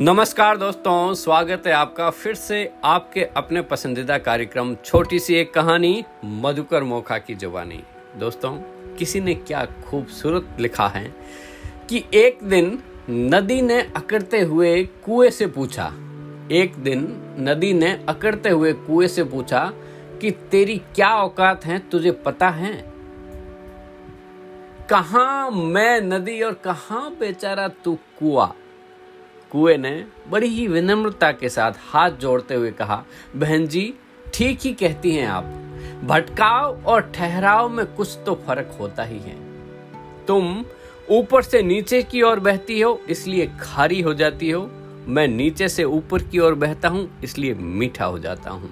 नमस्कार दोस्तों, स्वागत है आपका फिर से आपके अपने पसंदीदा कार्यक्रम छोटी सी एक कहानी, मधुकर मोखा की जुबानी। दोस्तों, किसी ने क्या खूबसूरत लिखा है कि एक दिन नदी ने अकड़ते हुए कुएँ से पूछा, एक दिन नदी ने अकड़ते हुए कुएँ से पूछा कि तेरी क्या औकात है, तुझे पता है? कहा मैं नदी और कहा बेचारा तू कुआ? कुएँ ने बड़ी ही विनम्रता के साथ हाथ जोड़ते हुए कहा, बहन जी, ठीक ही कहती हैं आप। भटकाव और ठहराव में कुछ तो फ़र्क होता ही है। तुम ऊपर से नीचे की ओर बहती हो, इसलिए खारी हो जाती हो। मैं नीचे से ऊपर की ओर बहता हूँ, इसलिए मीठा हो जाता हूँ।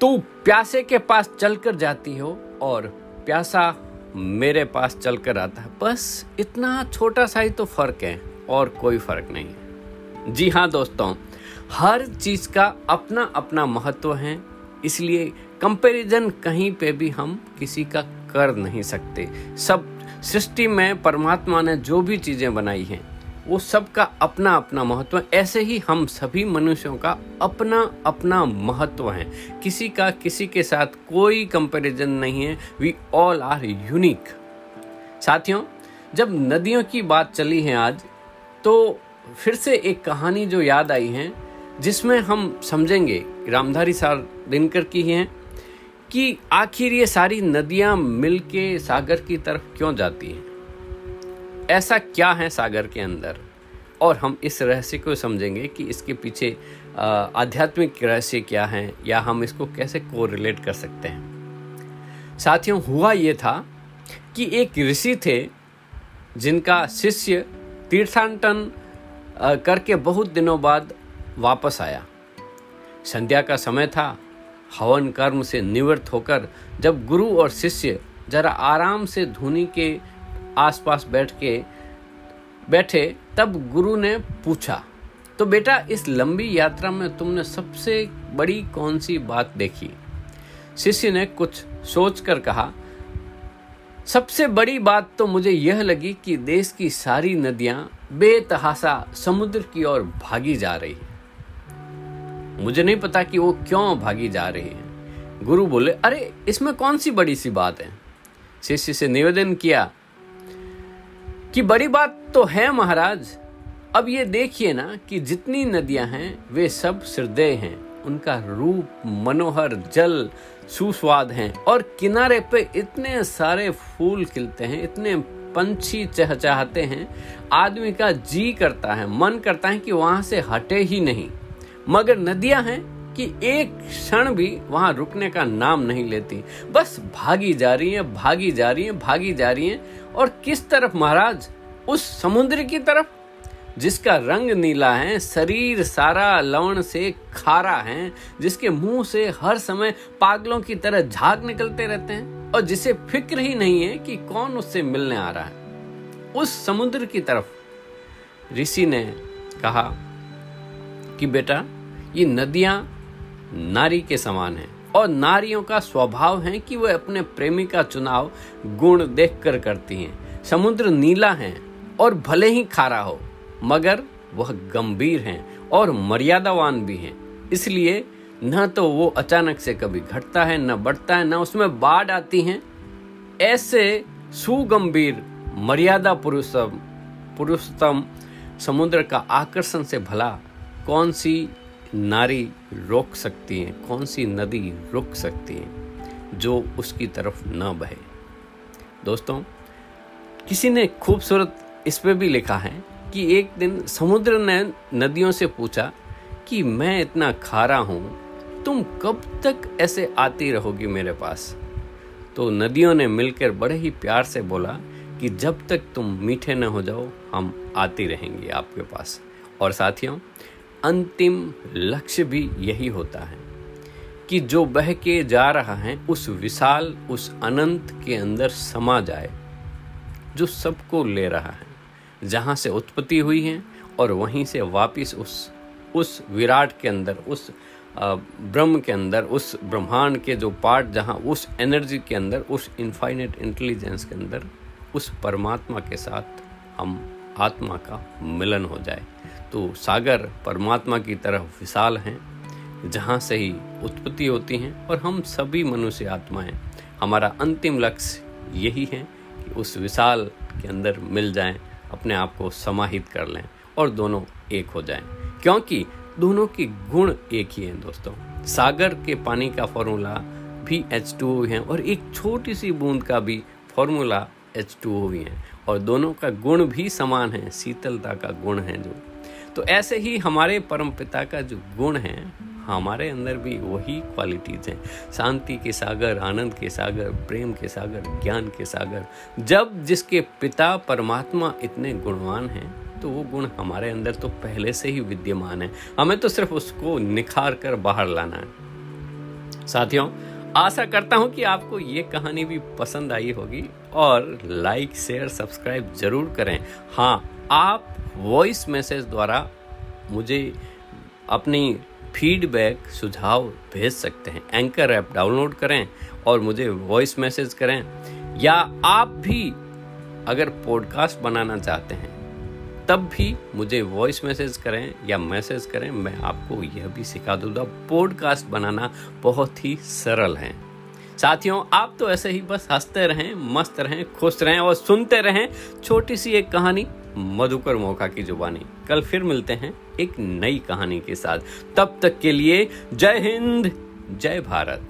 तू प्यासे के पास चलकर जाती हो और प्यासा मेरे पास चलकर आता है। बस इतना छोटा सा ही तो फ़र्क है। और कोई फ़र्क नहीं। जी हाँ दोस्तों, हर चीज़ का अपना अपना महत्व है, इसलिए कंपैरिजन कहीं पे भी हम किसी का कर नहीं सकते। सब सृष्टि में परमात्मा ने जो भी चीज़ें बनाई हैं, वो सबका अपना अपना महत्व ऐसे ही हम सभी मनुष्यों का अपना अपना महत्व है। किसी का किसी के साथ कोई कंपैरिजन नहीं है। वी ऑल आर यूनिक साथियों, जब नदियों की बात चली है आज तो फिर से एक कहानी जो याद आई है, जिसमें हम समझेंगे, रामधारी सार दिनकर की हैं कि आखिर ये सारी नदियाँ मिलके सागर की तरफ़ क्यों जाती हैं? ऐसा क्या है सागर के अंदर? और हम इस रहस्य को समझेंगे कि इसके पीछे आध्यात्मिक रहस्य क्या है, या हम इसको कैसे कोरिलेट कर सकते हैं? साथियों, हुआ ये था कि एक ऋषि थे, जिनका शिष्य तीर्थाटन करके बहुत दिनों बाद वापस आया। संध्या का समय था। हवन कर्म से निवृत्त होकर जब गुरु और शिष्य जरा आराम से धुनी के आसपास बैठ के बैठे, तब गुरु ने पूछा तो बेटा, इस लंबी यात्रा में तुमने सबसे बड़ी कौन सी बात देखी? शिष्य ने कुछ सोचकर कहा सबसे बड़ी बात तो मुझे यह लगी कि देश की सारी नदियाँ बेतहासा समुद्र की ओर भागी जा रही है। मुझे नहीं पता कि वो क्यों भागी जा रही है। गुरु बोले, अरे, इसमें कौन सी बड़ी सी बात है? शिष्य से निवेदन किया कि बड़ी बात तो है महाराज, अब ये देखिए ना कि जितनी नदियाँ हैं, वे सब श्रद्धेय हैं। उनका रूप, मनोहर, जल, सुस्वाद हैं। और किनारे पे इतने सारे फूल खिलते हैं, इतने पंछी चहचहाते हैं, आदमी का जी करता है, मन करता है कि वहाँ से हटे ही नहीं। मगर नदियाँ हैं कि एक क्षण भी वहाँ रुकने का नाम नहीं लेती। बस भागी जा रही है, भागी जा रही है, भागी जा रही है। और किस तरफ़ महाराज? उस समुद्र की तरफ़? जिसका रंग नीला है, शरीर सारा लवण से खारा है, जिसके मुँह से हर समय पागलों की तरह झाग निकलते रहते हैं, और जिसे फ़िक्र ही नहीं है कि कौन उससे मिलने आ रहा है। उस समुद्र की तरफ़ ऋषि ने कहा कि बेटा, ये नदियाँ नारी के समान हैं, और नारियों का स्वभाव है कि वह अपने प्रेमी का चुनाव गुण देखकर करती हैं। समुद्र नीला है और भले ही खारा हो मगर वह गंभीर हैं और मर्यादावान भी हैं। इसलिए न तो वो अचानक से कभी घटता है, न बढ़ता है, न उसमें बाढ़ आती है। ऐसे सुगंभीर, मर्यादा पुरुषम, पुरुषतम समुद्र का आकर्षण से भला कौन सी नारी रोक सकती है, कौन सी नदी रुक सकती है, जो उसकी तरफ़ न बहे। दोस्तों, किसी ने खूबसूरत इस पे भी लिखा है कि एक दिन समुद्र ने नदियों से पूछा कि मैं इतना खारा हूँ, तुम कब तक ऐसे आती रहोगी मेरे पास? तो नदियों ने मिलकर बड़े ही प्यार से बोला कि जब तक तुम मीठे न हो जाओ, हम आती रहेंगे आपके पास। और साथियों, अंतिम लक्ष्य भी यही होता है कि जो बह के जा रहा है, उस विशाल, उस अनंत के अंदर समा जाए, जो सबको ले रहा है। जहाँ से उत्पत्ति हुई है और वहीं से वापिस उस उस विराट के अंदर, उस ब्रह्म के अंदर, उस ब्रह्मांड के जो पार्ट जहाँ उस एनर्जी के अंदर, उस इनफाइनेट इंटेलिजेंस के अंदर, उस परमात्मा के साथ हम आत्मा का मिलन हो जाए। तो सागर परमात्मा की तरफ़ विशाल हैं, जहाँ से ही उत्पत्ति होती हैं और हम सभी मनुष्य आत्माएँ। हमारा अंतिम लक्ष्य यही है कि उस विशाल के अंदर मिल जाएँ। अपने आप को समाहित कर लें और दोनों एक हो जाएँ। क्योंकि दोनों के गुण एक ही हैं दोस्तों। सागर के पानी का फॉर्मूला भी एच टू है और एक छोटी सी बूंद का भी फॉर्मूला एच टू भी है। और दोनों का गुण भी समान है, शीतलता का गुण है जो। तो ऐसे ही हमारे परम पिता का जो गुण है हमारे अंदर भी वही क्वालिटीज हैं। शांति के सागर, आनंद के सागर, प्रेम के सागर, ज्ञान के सागर। जब जिसके पिता परमात्मा इतने गुणवान हैं तो वो गुण हमारे अंदर तो पहले से ही विद्यमान है। हमें तो सिर्फ़ उसको निखार कर बाहर लाना है। साथियों, आशा करता हूँ कि आपको ये कहानी भी पसंद आई होगी और लाइक शेयर सब्सक्राइब ज़रूर करें। हाँ आप वॉइस मैसेज द्वारा मुझे अपनी फीडबैक सुझाव भेज सकते हैं। एंकर ऐप डाउनलोड करें और मुझे वॉइस मैसेज करें। या आप भी अगर पॉडकास्ट बनाना चाहते हैं, तब भी मुझे वॉइस मैसेज करें या मैसेज करें। मैं आपको यह भी सिखा दूँगा। पॉडकास्ट बनाना बहुत ही सरल है। साथियों, आप तो ऐसे ही बस हँसते रहें, मस्त रहें, खुश रहें और सुनते रहें। छोटी सी एक कहानी मधुकर मौका की जुबानी। कल फिर मिलते हैं एक नई कहानी के साथ। तब तक के लिए जय हिंद, जय भारत।